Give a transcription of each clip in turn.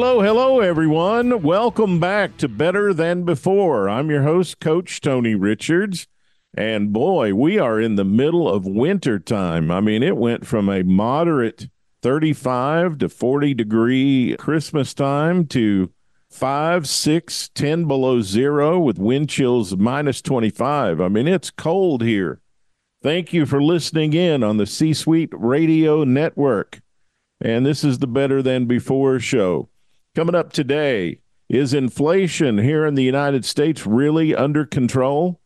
Hello, hello, everyone. Welcome back to Better Than Before. I'm your host, Coach Tony Richards. And boy, we are in the middle of winter time. I mean, it went from a moderate 35 to 40 degree Christmas time to five, six, 10 below zero with wind chills minus 25. I mean, it's cold here. Thank you for listening in on the C Suite Radio Network. And this is the Better Than Before show. Coming up today, is inflation here in the United States really under control?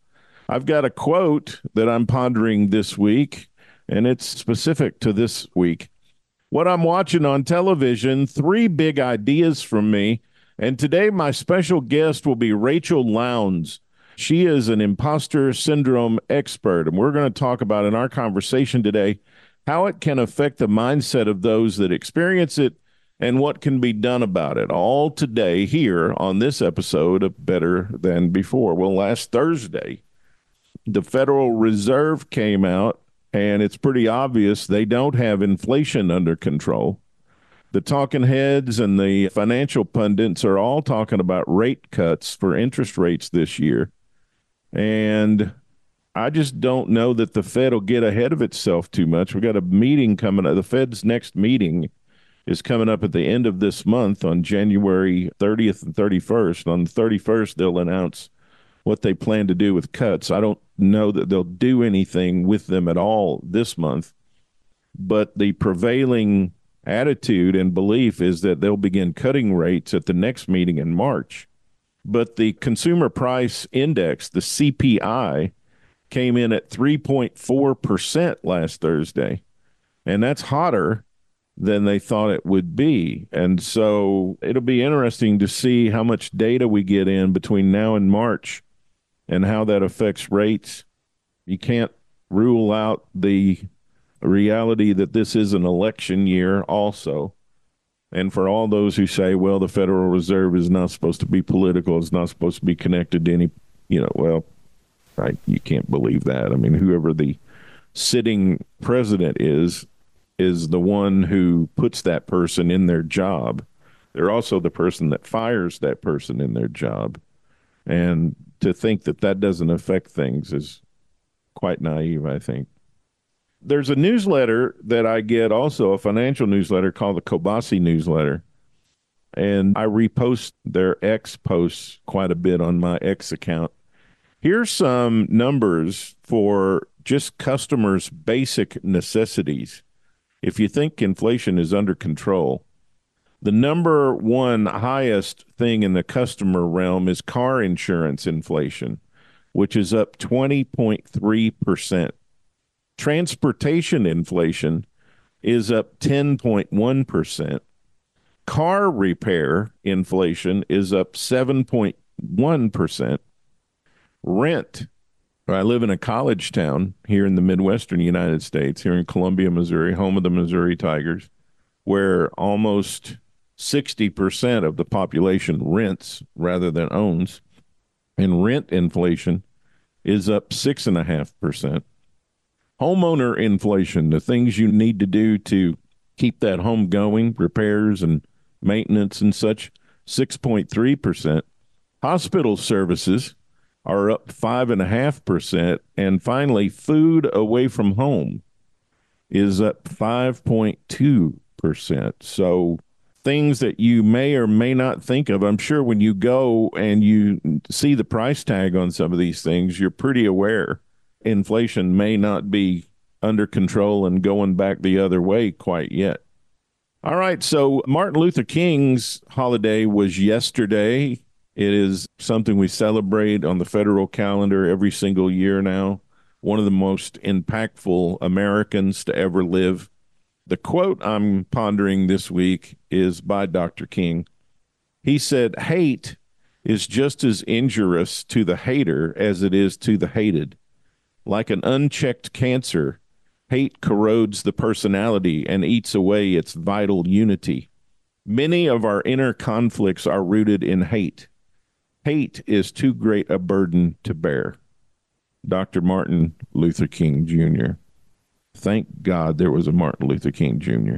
I've got a quote that I'm pondering this week, and it's specific to this week. What I'm watching on television, three big ideas from me. And today, my special guest will be Rachel Lowndes. She is an imposter syndrome expert, and we're going to talk about in our conversation today how it can affect the mindset of those that experience it and what can be done about it. All today here on this episode of Better Than Before. Well, last Thursday, the Federal Reserve came out, and it's pretty obvious they don't have inflation under control. The talking heads and the financial pundits are all talking about rate cuts for interest rates this year. And I just don't know that the Fed will get ahead of itself too much. We got a meeting coming up. The Fed's next meeting is coming up at the end of this month on January 30th and 31st. On the 31st, they'll announce what they plan to do with cuts. I don't know that they'll do anything with them at all this month, but the prevailing attitude and belief is that they'll begin cutting rates at the next meeting in March. But the consumer price index, the CPI, came in at 3.4% last Thursday. And that's hotter than they thought it would be. And so it'll be interesting to see how much data we get in between now and March and how that affects rates. You can't rule out the reality that this is an election year also. And for all those who say, well, the Federal Reserve is not supposed to be political, it's not supposed to be connected to any, you know, well, I, you can't believe that. I mean, whoever the sitting president is, is the one who puts that person in their job. They're also the person that fires that person in their job. And to think that that doesn't affect things is quite naive, I think. There's a newsletter that I get, also a financial newsletter called the Kobeissi newsletter. And I repost their X posts quite a bit on my X account. Here's some numbers for just customers' basic necessities if you think inflation is under control, the number one highest thing in the customer realm is car insurance inflation, which is up 20.3%. Transportation inflation is up 10.1%. Car repair inflation is up 7.1%. Rent I live in a college town here in the Midwestern United States, here in Columbia, Missouri, home of the Missouri Tigers, where almost 60% of the population rents rather than owns. And rent inflation is up 6.5%. Homeowner inflation, the things you need to do to keep that home going, repairs and maintenance and such, 6.3%. Hospital services, are up 5.5%. And finally, food away from home is up 5.2%. So things that you may or may not think of. I'm sure when you go and you see the price tag on some of these things, you're pretty aware inflation may not be under control and going back the other way quite yet. All right. So Martin Luther King's holiday was yesterday. It is something we celebrate on the federal calendar every single year now. One of the most impactful Americans to ever live. The quote I'm pondering this week is by Dr. King. He said, Hate is just as injurious to the hater as it is to the hated. Like an unchecked cancer, hate corrodes the personality and eats away its vital unity. Many of our inner conflicts are rooted in hate. Hate is too great a burden to bear. Dr. Martin Luther King Jr. Thank God there was a Martin Luther King Jr.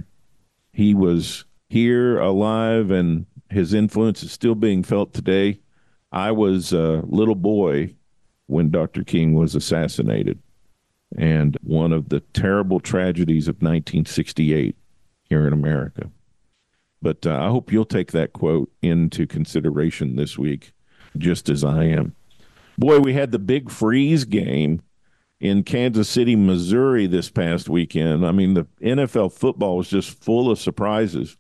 He was here alive and his influence is still being felt today. I was a little boy when Dr. King was assassinated, and one of the terrible tragedies of 1968 here in America. But uh, I hope you'll take that quote into consideration this week, just as I am. Boy, we had the big freeze game in Kansas City, Missouri this past weekend. I mean, the NFL football was just full of surprises.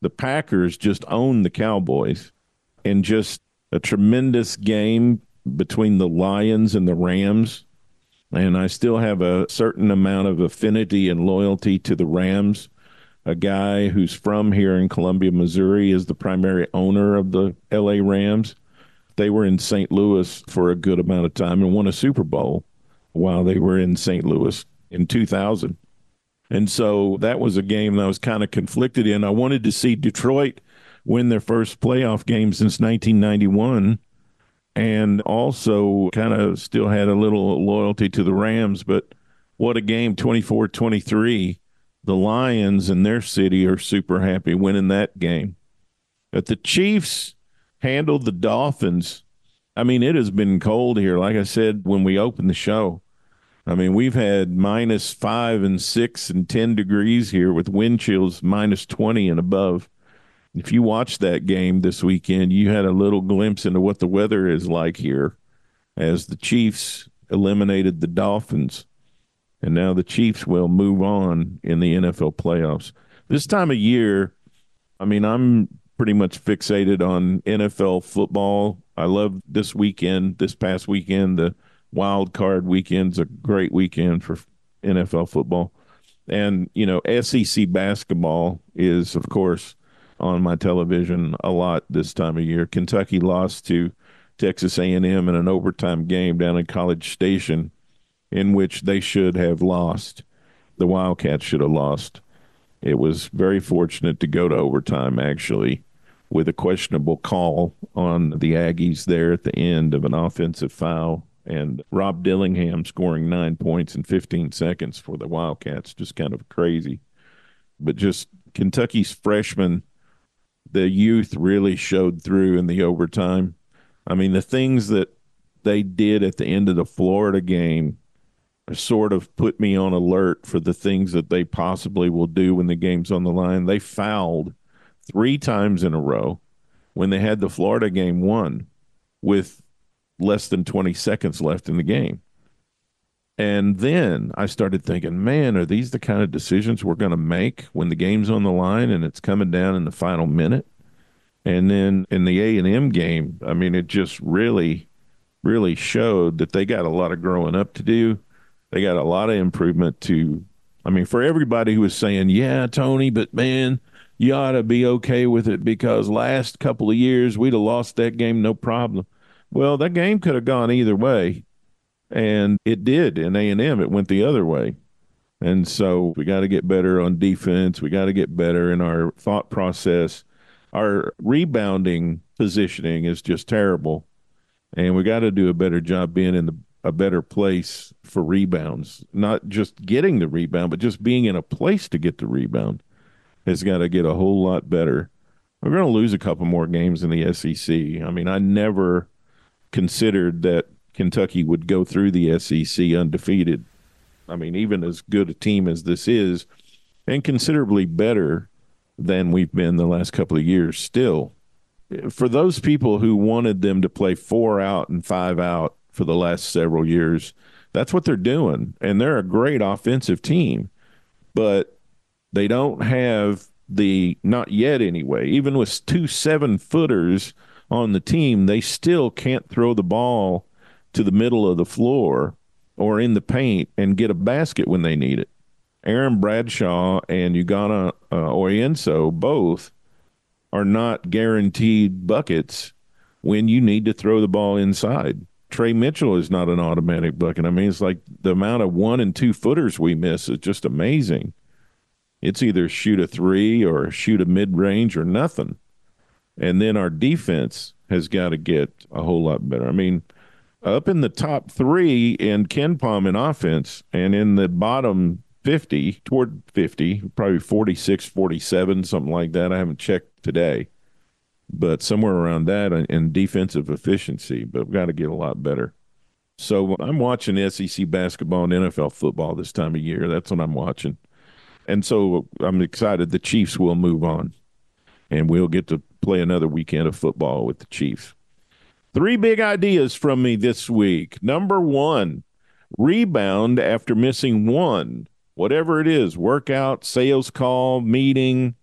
The Packers just owned the Cowboys and just a tremendous game between the Lions and the Rams. And I still have a certain amount of affinity and loyalty to the Rams. A guy who's from here in Columbia, Missouri, is the primary owner of the LA Rams. They were in St. Louis for a good amount of time and won a Super Bowl while they were in St. Louis in 2000. And so that was a game that I was kind of conflicted in. I wanted to see Detroit win their first playoff game since 1991 and also kind of still had a little loyalty to the Rams. But what a game 24 23. The Lions in their city are super happy winning that game. But the Chiefs handled the Dolphins. I mean, it has been cold here. Like I said when we opened the show, I mean, we've had minus five and six and 10 degrees here with wind chills minus 20 and above. If you watched that game this weekend, you had a little glimpse into what the weather is like here as the Chiefs eliminated the Dolphins. And now the Chiefs will move on in the NFL playoffs. This time of year, I mean, I'm pretty much fixated on NFL football. I love this weekend, this past weekend, the wild card weekend's a great weekend for NFL football. And, you know, SEC basketball is, of course, on my television a lot this time of year. Kentucky lost to Texas A&M in an overtime game down in College Station in which they should have lost. The Wildcats should have lost. It was very fortunate to go to overtime actually with a questionable call on the Aggies there at the end of an offensive foul and Rob Dillingham scoring nine points in 15 seconds for the Wildcats, just kind of crazy. But just Kentucky's freshmen, the youth really showed through in the overtime. I mean, the things that they did at the end of the Florida game sort of put me on alert for the things that they possibly will do when the game's on the line. They fouled three times in a row when they had the Florida game won with less than 20 seconds left in the game. And then I started thinking, man, are these the kind of decisions we're going to make when the game's on the line and it's coming down in the final minute? And then in the A and M game, I mean, it just really, really showed that they got a lot of growing up to do. They got a lot of improvement to. I mean, for everybody who was saying, "Yeah, Tony, but man, you ought to be okay with it because last couple of years we'd have lost that game no problem." Well, that game could have gone either way, and it did in A and M. It went the other way, and so we got to get better on defense. We got to get better in our thought process. Our rebounding positioning is just terrible, and we got to do a better job being in the a better place for rebounds. Not just getting the rebound, but just being in a place to get the rebound has got to get a whole lot better. We're going to lose a couple more games in the SEC. I mean, I never considered that Kentucky would go through the SEC undefeated. I mean, even as good a team as this is, and considerably better than we've been the last couple of years, still, for those people who wanted them to play four out and five out for the last several years, that's what they're doing. And they're a great offensive team, but they don't have the not yet anyway. Even with two seven footers on the team, they still can't throw the ball to the middle of the floor or in the paint and get a basket when they need it. Aaron Bradshaw and Ugonna uh, Onyenso both are not guaranteed buckets when you need to throw the ball inside. Tre Mitchell is not an automatic bucket. I mean, it's like the amount of one and two footers we miss is just amazing. It's either shoot a three or shoot a mid range or nothing. And then our defense has got to get a whole lot better. I mean, up in the top three in KenPom in offense and in the bottom 50, toward 50, probably 46, 47, something like that. I haven't checked today, but somewhere around that in defensive efficiency. But we've got to get a lot better. So I'm watching SEC basketball and NFL football this time of year. That's what I'm watching. And so I'm excited the Chiefs will move on and we'll get to play another weekend of football with the Chiefs. Three big ideas from me this week. Number one, rebound after missing one, whatever it is workout, sales call, meeting,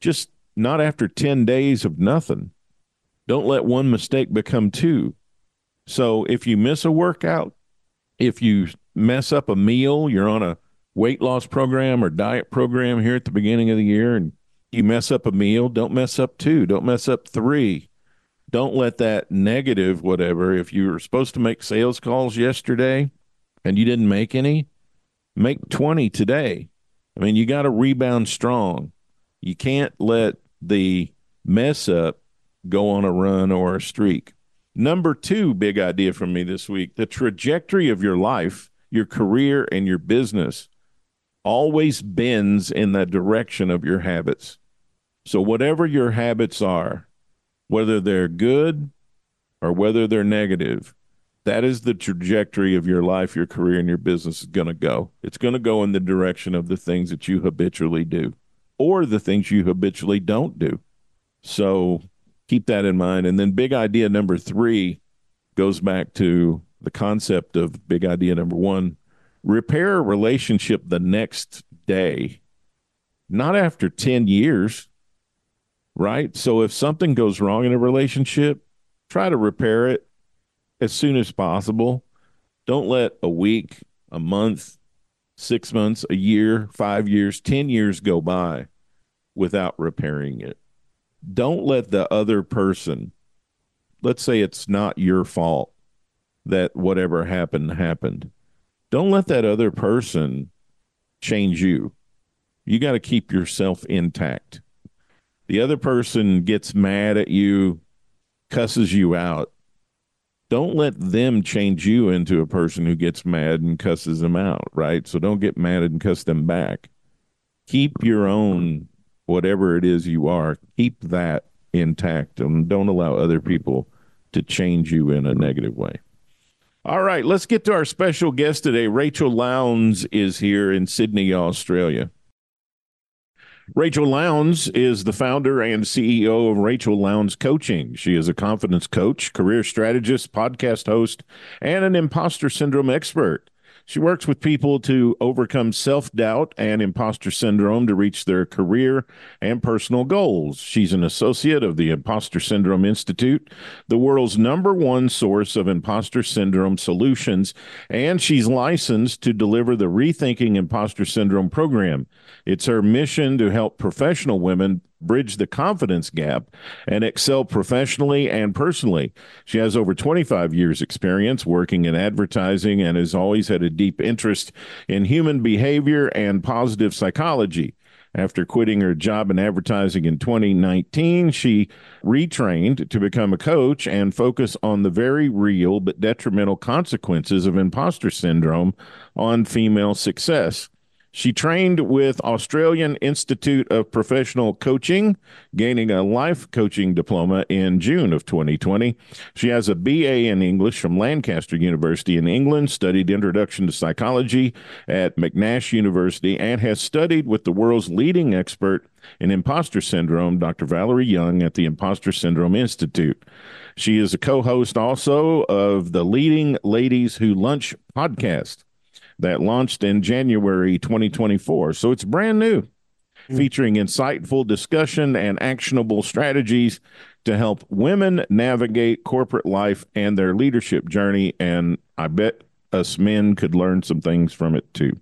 just not after 10 days of nothing. Don't let one mistake become two. So if you miss a workout, if you mess up a meal, you're on a weight loss program or diet program here at the beginning of the year and you mess up a meal, don't mess up two, don't mess up three. Don't let that negative whatever. If you were supposed to make sales calls yesterday and you didn't make any, make 20 today. I mean, you got to rebound strong. You can't let the mess up go on a run or a streak. Number two big idea from me this week the trajectory of your life, your career, and your business always bends in the direction of your habits. So, whatever your habits are, whether they're good or whether they're negative, that is the trajectory of your life, your career, and your business is going to go. It's going to go in the direction of the things that you habitually do or the things you habitually don't do. So, keep that in mind. And then, big idea number three goes back to the concept of big idea number one repair a relationship the next day, not after 10 years, right? So if something goes wrong in a relationship, try to repair it as soon as possible. Don't let a week, a month, six months, a year, five years, 10 years go by without repairing it. Don't let the other person, let's say it's not your fault that whatever happened happened don't let that other person change you. You got to keep yourself intact. The other person gets mad at you, cusses you out. Don't let them change you into a person who gets mad and cusses them out, right? So don't get mad and cuss them back. Keep your own, whatever it is you are, keep that intact and don't allow other people to change you in a negative way. All right, let's get to our special guest today. Rachel Lowndes is here in Sydney, Australia. Rachel Lowndes is the founder and CEO of Rachel Lowndes Coaching. She is a confidence coach, career strategist, podcast host, and an imposter syndrome expert. She works with people to overcome self doubt and imposter syndrome to reach their career and personal goals. She's an associate of the Imposter Syndrome Institute, the world's number one source of imposter syndrome solutions, and she's licensed to deliver the Rethinking Imposter Syndrome program. It's her mission to help professional women bridge the confidence gap and excel professionally and personally. She has over 25 years experience working in advertising and has always had a deep interest in human behavior and positive psychology. After quitting her job in advertising in 2019, she retrained to become a coach and focus on the very real but detrimental consequences of imposter syndrome on female success. She trained with Australian Institute of Professional Coaching, gaining a life coaching diploma in June of 2020. She has a BA in English from Lancaster University in England, studied Introduction to Psychology at Monash University, and has studied with the world's leading expert in imposter syndrome, Dr. Valerie Young at the Imposter Syndrome Institute. She is a co host also of the Leading Ladies Who Lunch podcast that launched in January 2024. So it's brand new. Hmm. featuring insightful discussion and actionable strategies to help women navigate corporate life and their leadership journey. And I bet us men could learn some things from it too.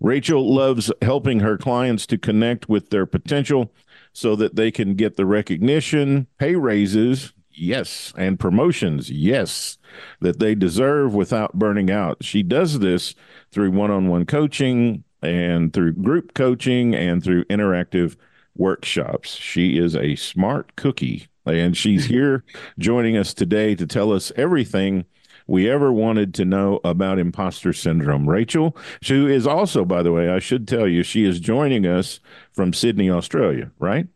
Rachel loves helping her clients to connect with their potential so that they can get the recognition, pay raises, yes, and promotions, yes, that they deserve without burning out. She does this through one on one coaching and through group coaching and through interactive workshops. She is a smart cookie, and she's here joining us today to tell us everything we ever wanted to know about imposter syndrome. Rachel, who is also, by the way, I should tell you, she is joining us from Sydney, Australia, right?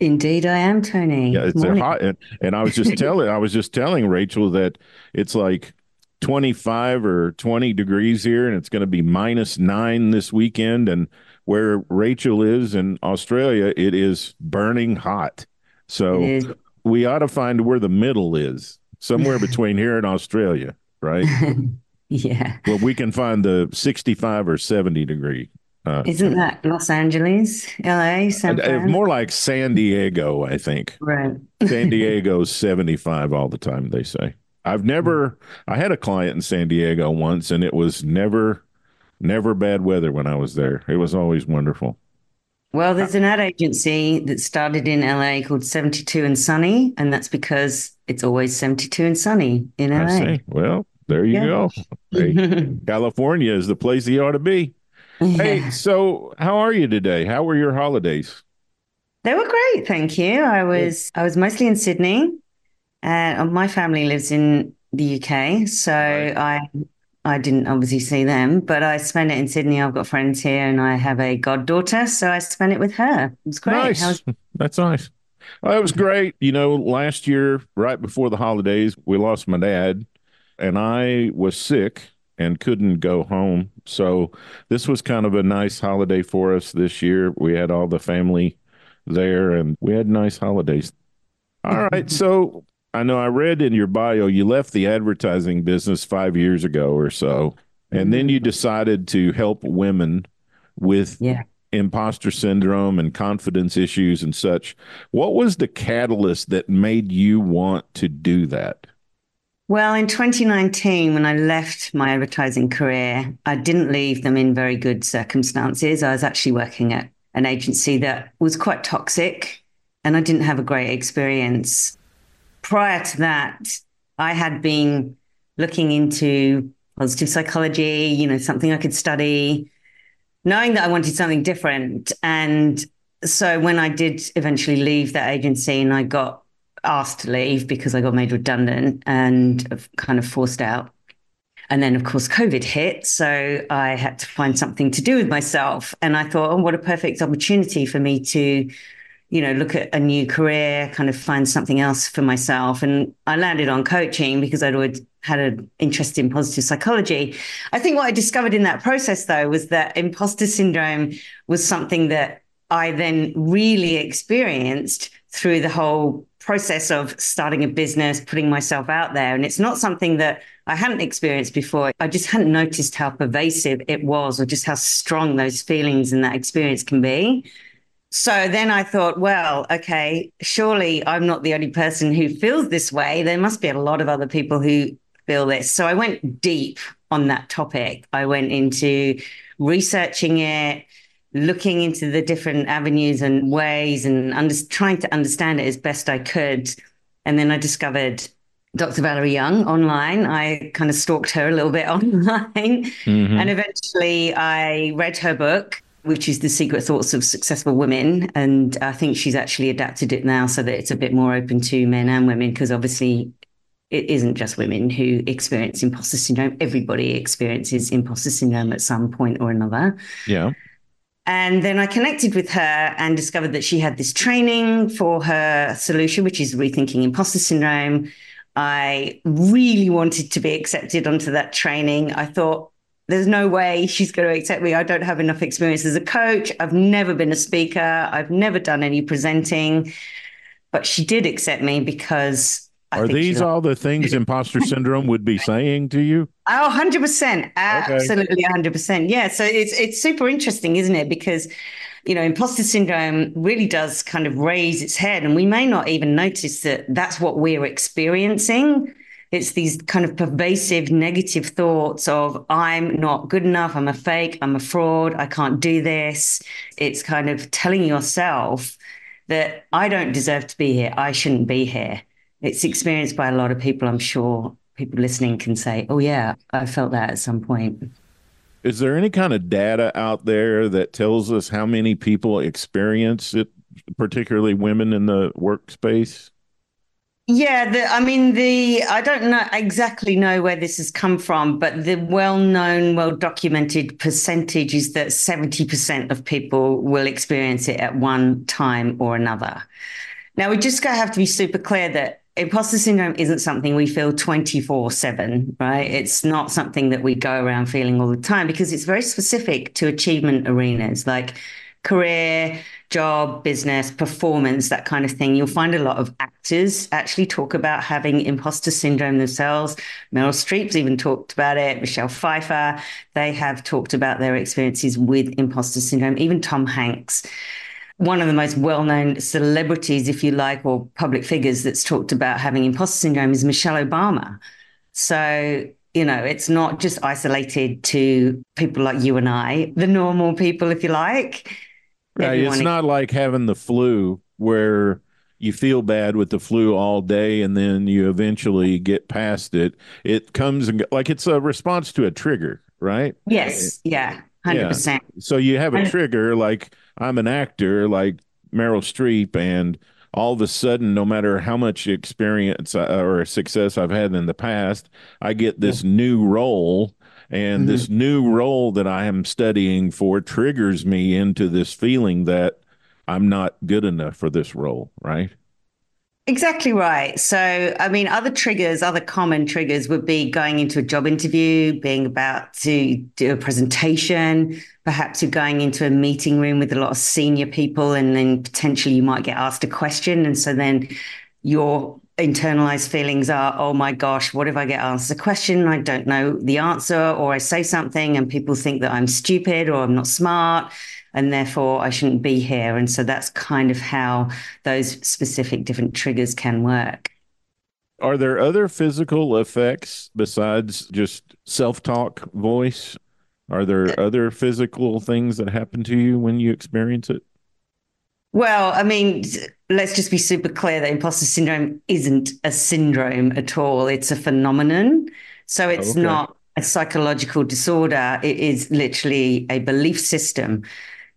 Indeed, I am, Tony. Yeah, it's a hot, and, and I was just telling, I was just telling Rachel that it's like 25 or 20 degrees here, and it's going to be minus nine this weekend. And where Rachel is in Australia, it is burning hot. So we ought to find where the middle is, somewhere between here and Australia, right? yeah. Well, we can find the 65 or 70 degree uh, Isn't that Los Angeles, LA, San uh, More like San Diego, I think. Right. San Diego's 75 all the time, they say. I've never, I had a client in San Diego once, and it was never, never bad weather when I was there. It was always wonderful. Well, there's an ad agency that started in LA called 72 and Sunny, and that's because it's always 72 and sunny in LA. I see. Well, there you yeah. go. Hey, California is the place you ought to be. Hey, so how are you today? How were your holidays? They were great, thank you. I was I was mostly in Sydney, and my family lives in the UK, so right. I I didn't obviously see them, but I spent it in Sydney. I've got friends here, and I have a goddaughter, so I spent it with her. It was great. Nice. Was- That's nice. Well, it was great. You know, last year, right before the holidays, we lost my dad, and I was sick and couldn't go home. So this was kind of a nice holiday for us this year. We had all the family there and we had nice holidays. All right. So I know I read in your bio you left the advertising business five years ago or so. And then you mm-hmm. decided to help women with yeah. imposter syndrome and confidence issues and such. What was the catalyst that made you want to do that? Well, in 2019, when I left my advertising career, I didn't leave them in very good circumstances. I was actually working at an agency that was quite toxic and I didn't have a great experience. Prior to that, I had been looking into positive psychology, you know, something I could study, knowing that I wanted something different. And so when I did eventually leave that agency and I got asked to leave because I got made redundant and kind of forced out. And then, of course, COVID hit. So I had to find something to do with myself. And I thought, oh, what a perfect opportunity for me to, you know, look at a new career, kind of find something else for myself. And I landed on coaching because I'd always had an interest in positive psychology. I think what I discovered in that process, though, was that imposter syndrome was something that I then really experienced through the whole process of starting a business, putting myself out there. And it's not something that I hadn't experienced before. I just hadn't noticed how pervasive it was or just how strong those feelings and that experience can be. So then I thought, well, okay, surely I'm not the only person who feels this way. There must be a lot of other people who feel this. So I went deep on that topic. I went into researching it, looking into the different avenues and ways and under, trying to understand it as best I could. And then I discovered Dr. Valerie Young online. I kind of stalked her a little bit online. Mm-hmm. And eventually I read her book, which is The Secret Thoughts of Successful Women. And I think she's actually adapted it now so that it's a bit more open to men and women, because obviously it isn't just women who experience imposter syndrome. Everybody experiences imposter syndrome at some point or another. Yeah. And then I connected with her and discovered that she had this training for her solution, which is rethinking imposter syndrome. I really wanted to be accepted onto that training. I thought, there's no way she's going to accept me. I don't have enough experience as a coach. I've never been a speaker. I've never done any presenting. But she did accept me because I Are these all the things imposter syndrome would be saying to you? Oh, 100%. Absolutely okay. 100%. Yeah. So it's, it's super interesting, isn't it? Because you know, imposter syndrome really does kind of raise its head, and we may not even notice that that's what we're experiencing. It's these kind of pervasive negative thoughts of, I'm not good enough, I'm a fake, I'm a fraud, I can't do this. It's kind of telling yourself that I don't deserve to be here, I shouldn't be here. It's experienced by a lot of people, I'm sure people listening can say, oh, yeah, I felt that at some point. Is there any kind of data out there that tells us how many people experience it, particularly women in the workspace? Yeah, the, I mean, the I don't know exactly know where this has come from, but the well-known, well-documented percentage is that seventy percent of people will experience it at one time or another. Now, we just have to be super clear that imposter syndrome isn't something we feel 24 7, right? It's not something that we go around feeling all the time because it's very specific to achievement arenas like career, job, business, performance, that kind of thing. You'll find a lot of actors actually talk about having imposter syndrome themselves. Meryl Streep's even talked about it. Michelle Pfeiffer, they have talked about their experiences with imposter syndrome. Even Tom Hanks one of the most well-known celebrities, if you like, or public figures that's talked about having imposter syndrome is Michelle Obama. So, you know, it's not just isolated to people like you and I, the normal people, if you like. Right. It's not like having the flu where you feel bad with the flu all day and then you eventually get past it. It comes and like it's a response to a trigger, right? Yes. Yeah. 100%. Yeah. So you have a trigger like I'm an actor like Meryl Streep, and all of a sudden, no matter how much experience uh, or success I've had in the past, I get this new role. And mm-hmm. this new role that I am studying for triggers me into this feeling that I'm not good enough for this role, right? Exactly right. So, I mean, other triggers, other common triggers would be going into a job interview, being about to do a presentation. Perhaps you're going into a meeting room with a lot of senior people, and then potentially you might get asked a question. And so then your internalized feelings are, oh my gosh, what if I get asked a question I don't know the answer, or I say something and people think that I'm stupid or I'm not smart? and therefore I shouldn't be here. And so that's kind of how those specific different triggers can work. Are there other physical effects besides just self talk voice? Are there uh, other physical things that happen to you when you experience it? Well, I mean, let's just be super clear that imposter syndrome isn't a syndrome at all. It's a phenomenon. So oh, it's okay. not a psychological disorder. It is literally a belief system.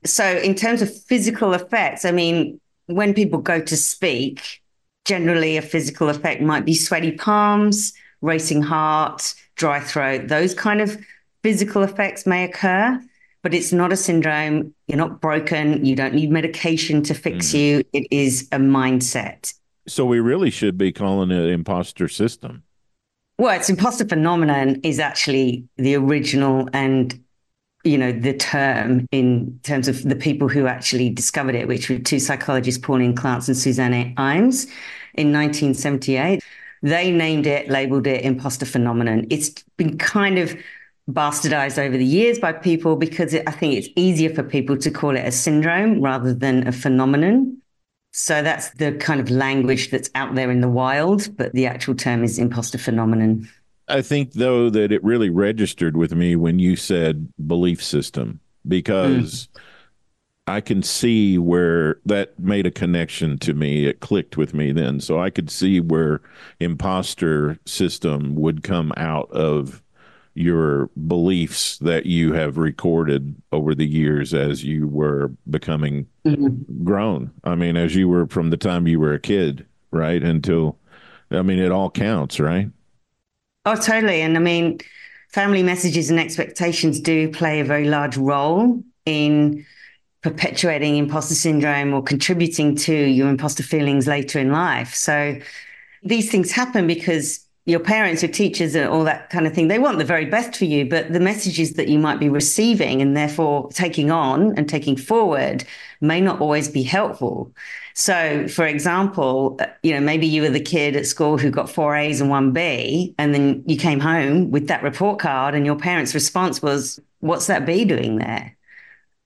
So, in terms of physical effects, I mean, when people go to speak, generally a physical effect might be sweaty palms, racing heart, dry throat. Those kind of physical effects may occur, but it's not a syndrome. You're not broken. You don't need medication to fix mm. you. It is a mindset. So, we really should be calling it imposter system. Well, it's imposter phenomenon is actually the original and you know, the term in terms of the people who actually discovered it, which were two psychologists, Pauline Clance and Suzanne Imes, in 1978. They named it, labeled it imposter phenomenon. It's been kind of bastardized over the years by people because it, I think it's easier for people to call it a syndrome rather than a phenomenon. So that's the kind of language that's out there in the wild, but the actual term is imposter phenomenon. I think though that it really registered with me when you said belief system because mm. I can see where that made a connection to me. It clicked with me then. So I could see where imposter system would come out of your beliefs that you have recorded over the years as you were becoming mm-hmm. grown. I mean, as you were from the time you were a kid, right? Until, I mean, it all counts, right? Oh, totally. And I mean, family messages and expectations do play a very large role in perpetuating imposter syndrome or contributing to your imposter feelings later in life. So these things happen because your parents, your teachers, and all that kind of thing, they want the very best for you, but the messages that you might be receiving and therefore taking on and taking forward may not always be helpful. So, for example, uh, you know, maybe you were the kid at school who got four A's and one B, and then you came home with that report card, and your parents' response was, What's that B doing there?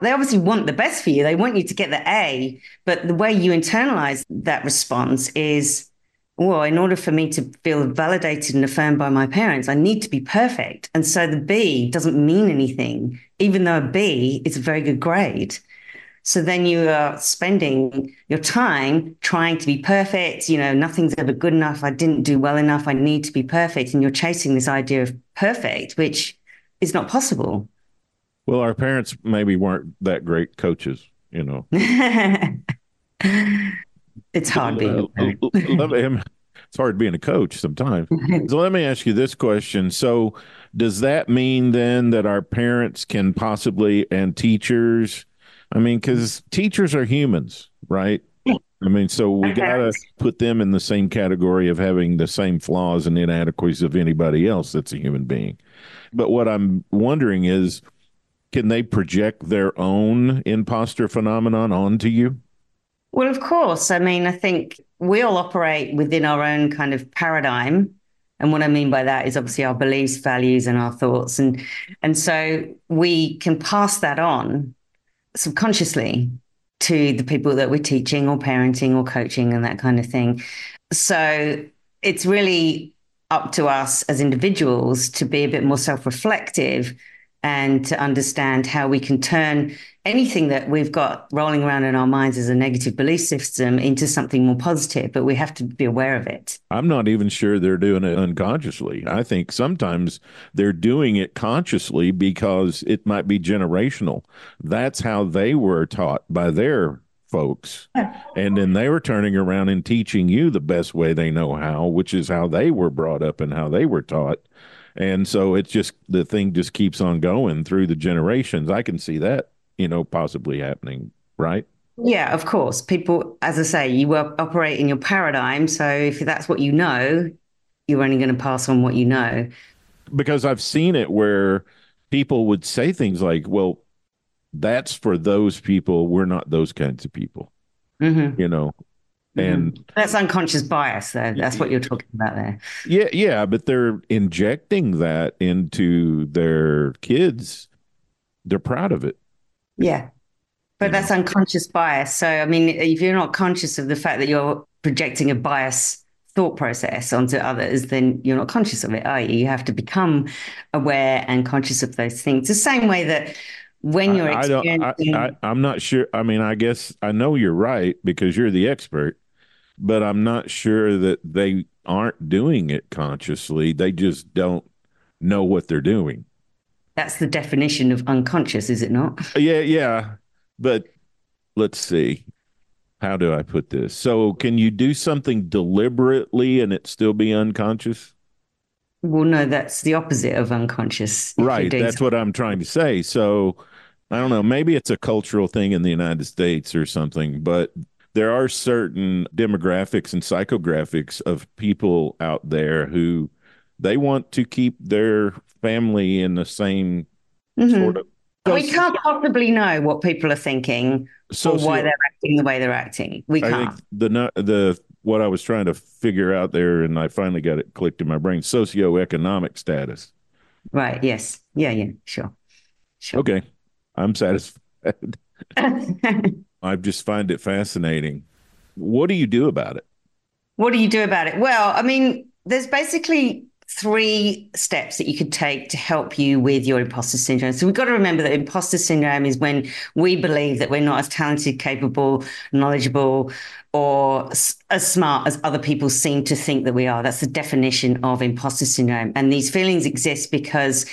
they obviously want the best for you. They want you to get the A, but the way you internalize that response is, well, in order for me to feel validated and affirmed by my parents, I need to be perfect. And so the B doesn't mean anything, even though a B is a very good grade. So then you are spending your time trying to be perfect. You know, nothing's ever good enough. I didn't do well enough. I need to be perfect. And you're chasing this idea of perfect, which is not possible. Well, our parents maybe weren't that great coaches, you know. it's hard being. Uh, it's hard being a coach sometimes. so let me ask you this question. So does that mean then that our parents can possibly and teachers? I mean, because teachers are humans, right? I mean, so we got to put them in the same category of having the same flaws and inadequacies of anybody else that's a human being. But what I'm wondering is, can they project their own imposter phenomenon onto you? Well, of course. I mean, I think we all operate within our own kind of paradigm. And what I mean by that is obviously our beliefs, values, and our thoughts. And and so we can pass that on subconsciously to the people that we're teaching or parenting or coaching and that kind of thing. So it's really up to us as individuals to be a bit more self reflective and to understand how we can turn anything that we've got rolling around in our minds as a negative belief system into something more positive, but we have to be aware of it. I'm not even sure they're doing it unconsciously. I think sometimes they're doing it consciously because it might be generational. That's how they were taught by their folks. And then they were turning around and teaching you the best way they know how, which is how they were brought up and how they were taught. And so it's just the thing just keeps on going through the generations. I can see that, you know, possibly happening, right? Yeah, of course. People, as I say, you operate in your paradigm. So if that's what you know, you're only going to pass on what you know. Because I've seen it where people would say things like, well, that's for those people. We're not those kinds of people. Mm-hmm. You know. And mm-hmm. that's unconscious bias though. That's what you're talking about there. Yeah yeah but they're injecting that into their kids. They're proud of it. Yeah. But that's unconscious bias. So i mean if you're not conscious of the fact that you're projecting a bias thought process onto others then you're not conscious of it are you? You have to become aware and conscious of those things. The same way that when you're I, experiencing. I, I, I'm not sure. I mean, I guess I know you're right because you're the expert, but I'm not sure that they aren't doing it consciously. They just don't know what they're doing. That's the definition of unconscious, is it not? Yeah, yeah. But let's see. How do I put this? So, can you do something deliberately and it still be unconscious? Well, no, that's the opposite of unconscious. Right. That's what I'm trying to say. So, I don't know. Maybe it's a cultural thing in the United States or something, but there are certain demographics and psychographics of people out there who they want to keep their family in the same mm-hmm. sort of. We can't possibly know what people are thinking or why they're acting the way they're acting. We can't. the the what I was trying to figure out there, and I finally got it clicked in my brain: socioeconomic status. Right. Yes. Yeah. Yeah. Sure. Sure. Okay. I'm satisfied. I just find it fascinating. What do you do about it? What do you do about it? Well, I mean, there's basically three steps that you could take to help you with your imposter syndrome. So we've got to remember that imposter syndrome is when we believe that we're not as talented, capable, knowledgeable, or as smart as other people seem to think that we are. That's the definition of imposter syndrome. And these feelings exist because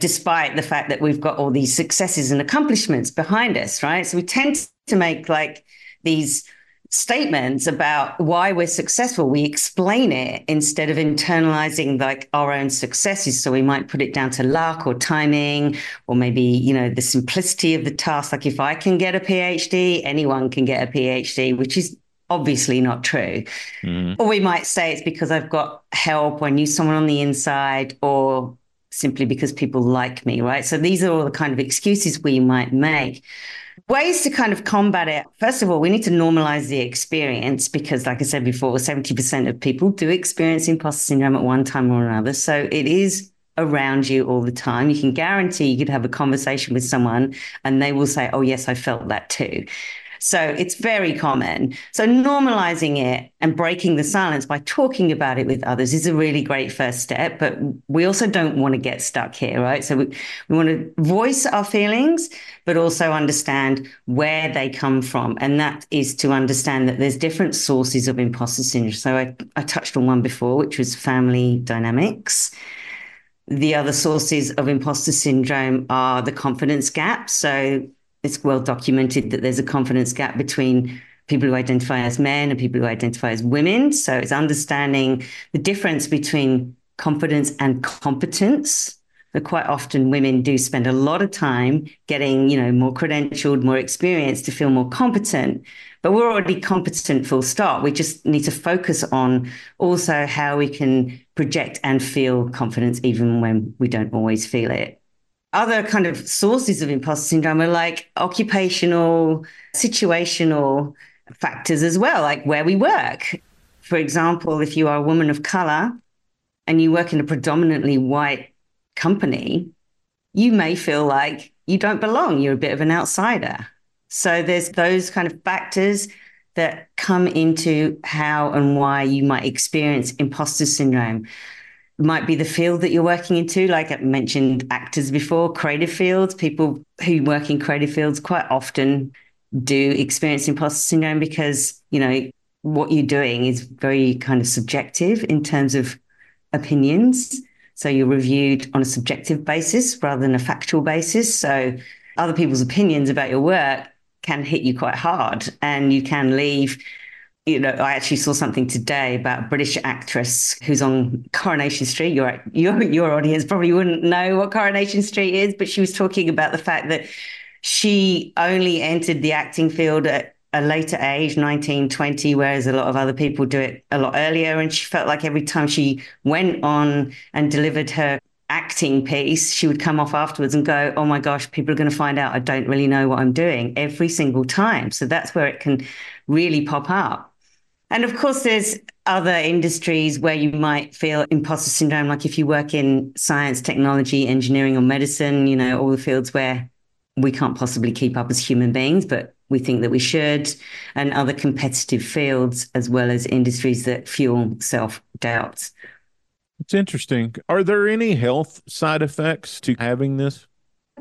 despite the fact that we've got all these successes and accomplishments behind us, right? So we tend to make like these statements about why we're successful. We explain it instead of internalizing like our own successes. So we might put it down to luck or timing, or maybe, you know, the simplicity of the task. Like if I can get a PhD, anyone can get a PhD, which is obviously not true. Mm. Or we might say it's because I've got help or I knew someone on the inside or simply because people like me, right? So these are all the kind of excuses we might make. Ways to kind of combat it. First of all, we need to normalize the experience because, like I said before, 70% of people do experience imposter syndrome at one time or another. So it is around you all the time. You can guarantee you could have a conversation with someone and they will say, Oh, yes, I felt that too. So it's very common. So normalizing it and breaking the silence by talking about it with others is a really great first step. But we also don't want to get stuck here, right? So we, we want to voice our feelings, but also understand where they come from. And that is to understand that there's different sources of imposter syndrome. So I, I touched on one before, which was family dynamics. The other sources of imposter syndrome are the confidence gap. So it's well documented that there's a confidence gap between people who identify as men and people who identify as women. So it's understanding the difference between confidence and competence. But quite often women do spend a lot of time getting, you know, more credentialed, more experienced to feel more competent. But we're already competent full stop. We just need to focus on also how we can project and feel confidence even when we don't always feel it other kind of sources of imposter syndrome are like occupational, situational factors as well, like where we work. For example, if you are a woman of color and you work in a predominantly white company, you may feel like you don't belong. You're a bit of an outsider. So there's those kind of factors that come into how and why you might experience imposter syndrome might be the field that you're working into. Like I mentioned actors before, creative fields, people who work in creative fields quite often do experience imposter syndrome because, you know, what you're doing is very kind of subjective in terms of opinions. So you're reviewed on a subjective basis rather than a factual basis. So other people's opinions about your work can hit you quite hard and you can leave you know, I actually saw something today about a British actress who's on Coronation Street. Your your your audience probably wouldn't know what Coronation Street is, but she was talking about the fact that she only entered the acting field at a later age, 19, 20, whereas a lot of other people do it a lot earlier. And she felt like every time she went on and delivered her acting piece, she would come off afterwards and go, Oh my gosh, people are going to find out I don't really know what I'm doing every single time. So that's where it can really pop up. And of course, there's other industries where you might feel imposter syndrome, like if you work in science, technology, engineering, or medicine, you know, all the fields where we can't possibly keep up as human beings, but we think that we should, and other competitive fields, as well as industries that fuel self doubts. It's interesting. Are there any health side effects to having this?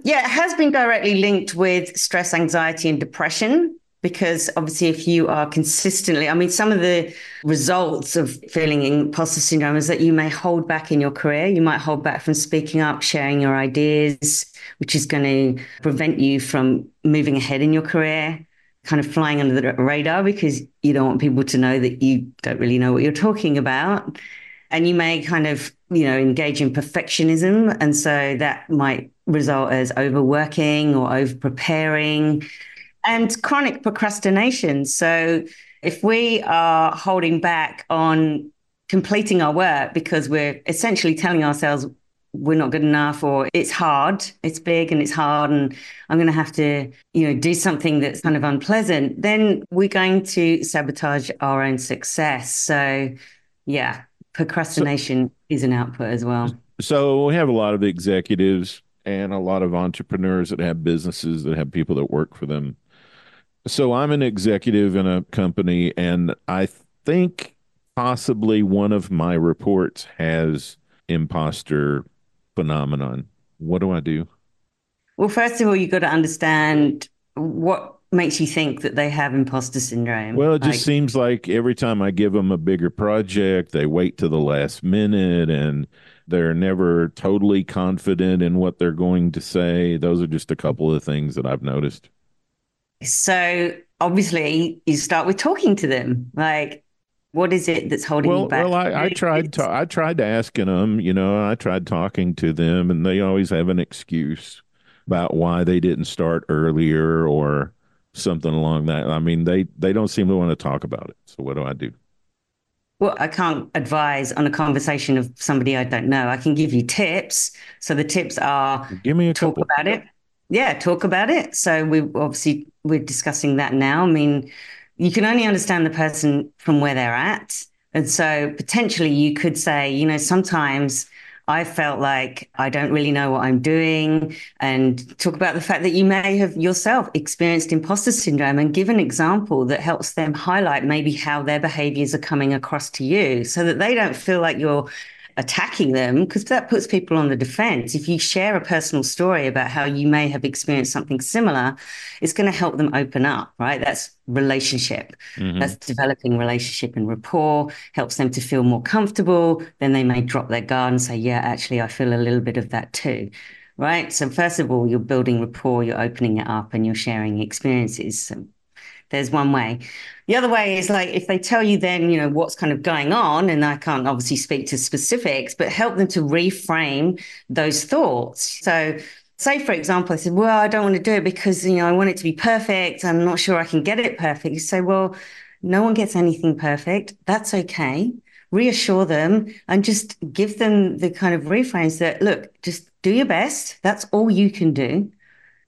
Yeah, it has been directly linked with stress, anxiety, and depression because obviously if you are consistently i mean some of the results of feeling imposter syndrome is that you may hold back in your career. You might hold back from speaking up sharing your ideas which is going to prevent you from moving ahead in your career kind of flying under the radar because you don't want people to know that you don't really know what you're talking about. And you may kind of you know engage in perfectionism and so that might result as overworking or over preparing and chronic procrastination. So if we are holding back on completing our work because we're essentially telling ourselves we're not good enough or it's hard it's big and it's hard and i'm going to have to you know do something that's kind of unpleasant then we're going to sabotage our own success. So yeah procrastination so, is an output as well. So we have a lot of executives and a lot of entrepreneurs that have businesses that have people that work for them so I'm an executive in a company, and I think possibly one of my reports has imposter phenomenon. What do I do? Well, first of all, you've got to understand what makes you think that they have imposter syndrome. Well, it just like, seems like every time I give them a bigger project, they wait to the last minute and they're never totally confident in what they're going to say. Those are just a couple of things that I've noticed. So obviously, you start with talking to them. Like, what is it that's holding well, you back? Well, I, I tried. To, I tried asking them. You know, I tried talking to them, and they always have an excuse about why they didn't start earlier or something along that. I mean, they they don't seem to want to talk about it. So what do I do? Well, I can't advise on a conversation of somebody I don't know. I can give you tips. So the tips are give me a talk couple. about it yeah, talk about it. So we obviously we're discussing that now. I mean, you can only understand the person from where they're at. And so potentially you could say, you know, sometimes I felt like I don't really know what I'm doing, and talk about the fact that you may have yourself experienced imposter syndrome and give an example that helps them highlight maybe how their behaviors are coming across to you so that they don't feel like you're attacking them because that puts people on the defense. If you share a personal story about how you may have experienced something similar, it's going to help them open up, right? That's relationship. Mm-hmm. That's developing relationship and rapport, helps them to feel more comfortable. Then they may drop their guard and say, Yeah, actually, I feel a little bit of that too. Right. So, first of all, you're building rapport, you're opening it up, and you're sharing experiences. So there's one way. The other way is like if they tell you then, you know, what's kind of going on, and I can't obviously speak to specifics, but help them to reframe those thoughts. So say for example, I said, Well, I don't want to do it because you know I want it to be perfect. I'm not sure I can get it perfect. You say, Well, no one gets anything perfect. That's okay. Reassure them and just give them the kind of reframes that look, just do your best. That's all you can do.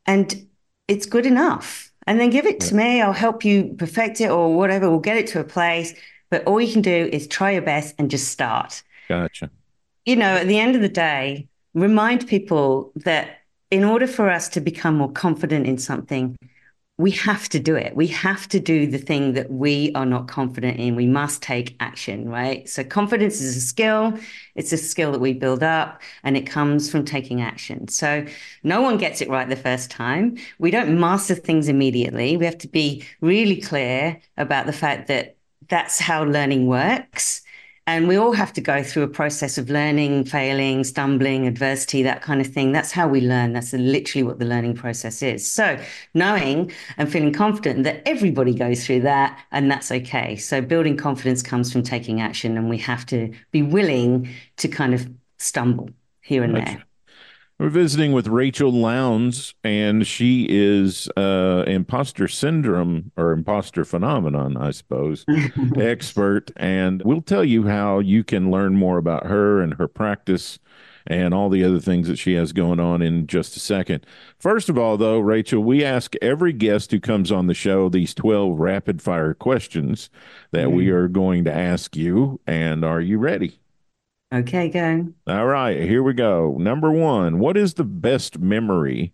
And it's good enough and then give it to me. I'll help you perfect it or whatever. We'll get it to a place. But all you can do is try your best and just start. Gotcha. You know, at the end of the day, remind people that in order for us to become more confident in something, we have to do it. We have to do the thing that we are not confident in. We must take action, right? So, confidence is a skill. It's a skill that we build up and it comes from taking action. So, no one gets it right the first time. We don't master things immediately. We have to be really clear about the fact that that's how learning works. And we all have to go through a process of learning, failing, stumbling, adversity, that kind of thing. That's how we learn. That's literally what the learning process is. So, knowing and feeling confident that everybody goes through that, and that's okay. So, building confidence comes from taking action, and we have to be willing to kind of stumble here and there. We're visiting with Rachel Lounds, and she is uh, imposter syndrome or imposter phenomenon, I suppose, expert. And we'll tell you how you can learn more about her and her practice and all the other things that she has going on in just a second. First of all, though, Rachel, we ask every guest who comes on the show these 12 rapid fire questions that mm. we are going to ask you. And are you ready? Okay, go. All right, here we go. Number one, what is the best memory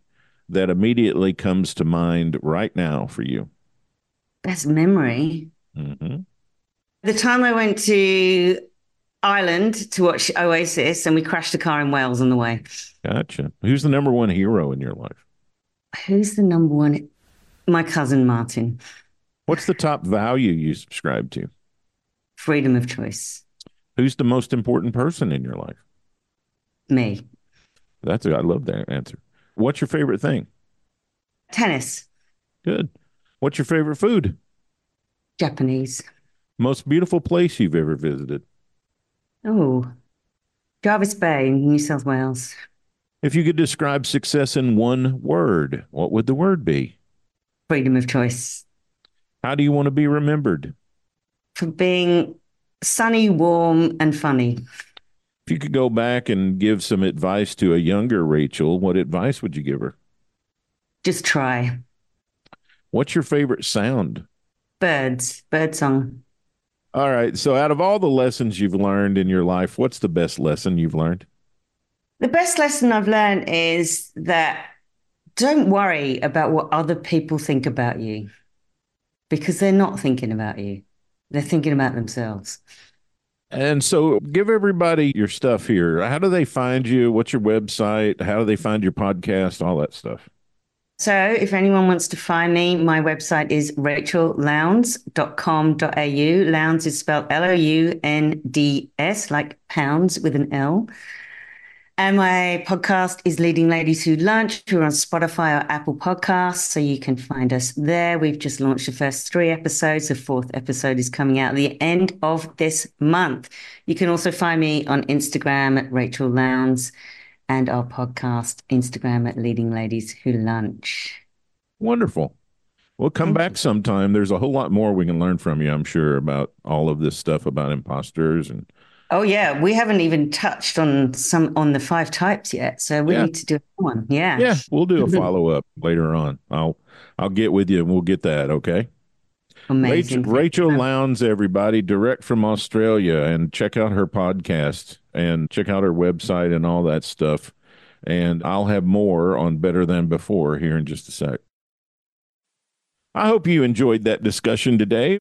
that immediately comes to mind right now for you? Best memory? Mm-hmm. The time I went to Ireland to watch Oasis and we crashed a car in Wales on the way. Gotcha. Who's the number one hero in your life? Who's the number one? My cousin Martin. What's the top value you subscribe to? Freedom of choice. Who's the most important person in your life? Me. That's a, I love that answer. What's your favorite thing? Tennis. Good. What's your favorite food? Japanese. Most beautiful place you've ever visited? Oh, Jervis Bay, New South Wales. If you could describe success in one word, what would the word be? Freedom of choice. How do you want to be remembered? For being sunny, warm, and funny. If you could go back and give some advice to a younger Rachel, what advice would you give her? Just try. What's your favorite sound? Birds, bird song. All right. So, out of all the lessons you've learned in your life, what's the best lesson you've learned? The best lesson I've learned is that don't worry about what other people think about you because they're not thinking about you. They're thinking about themselves. And so, give everybody your stuff here. How do they find you? What's your website? How do they find your podcast? All that stuff. So, if anyone wants to find me, my website is rachellounds.com.au. Lounds is spelled L O U N D S, like pounds with an L. And my podcast is Leading Ladies Who Lunch. We're on Spotify or Apple Podcasts, so you can find us there. We've just launched the first three episodes. The fourth episode is coming out at the end of this month. You can also find me on Instagram at Rachel Lounds and our podcast, Instagram at Leading Ladies Who Lunch. Wonderful. We'll come Thank back you. sometime. There's a whole lot more we can learn from you, I'm sure, about all of this stuff about imposters and Oh yeah, we haven't even touched on some on the five types yet, so we yeah. need to do one. Yeah, yeah, we'll do a mm-hmm. follow up later on. I'll I'll get with you and we'll get that. Okay. Amazing. Rachel, Rachel Lounds, everybody, direct from Australia, and check out her podcast and check out her website and all that stuff. And I'll have more on Better Than Before here in just a sec. I hope you enjoyed that discussion today.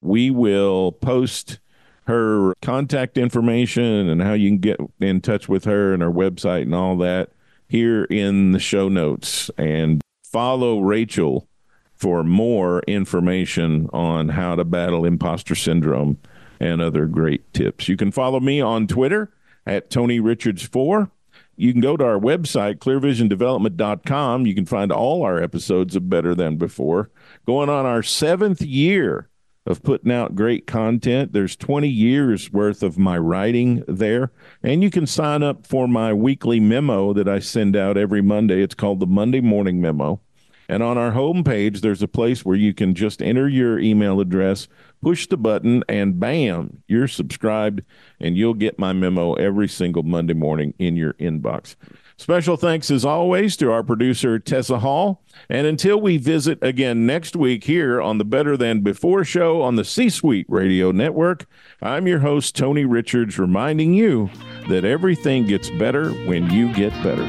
We will post her contact information and how you can get in touch with her and her website and all that here in the show notes. And follow Rachel for more information on how to battle imposter syndrome and other great tips. You can follow me on Twitter at Tony Richards 4. You can go to our website, clearvisiondevelopment.com. You can find all our episodes of Better Than Before. Going on our seventh year of putting out great content. There's 20 years worth of my writing there. And you can sign up for my weekly memo that I send out every Monday. It's called the Monday Morning Memo. And on our homepage, there's a place where you can just enter your email address, push the button, and bam, you're subscribed, and you'll get my memo every single Monday morning in your inbox. Special thanks, as always, to our producer, Tessa Hall. And until we visit again next week here on the Better Than Before show on the C Suite Radio Network, I'm your host, Tony Richards, reminding you that everything gets better when you get better.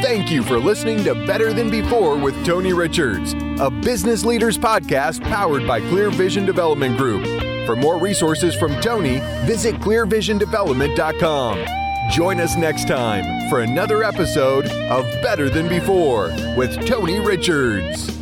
Thank you for listening to Better Than Before with Tony Richards, a business leaders podcast powered by Clear Vision Development Group. For more resources from Tony, visit clearvisiondevelopment.com. Join us next time for another episode of Better Than Before with Tony Richards.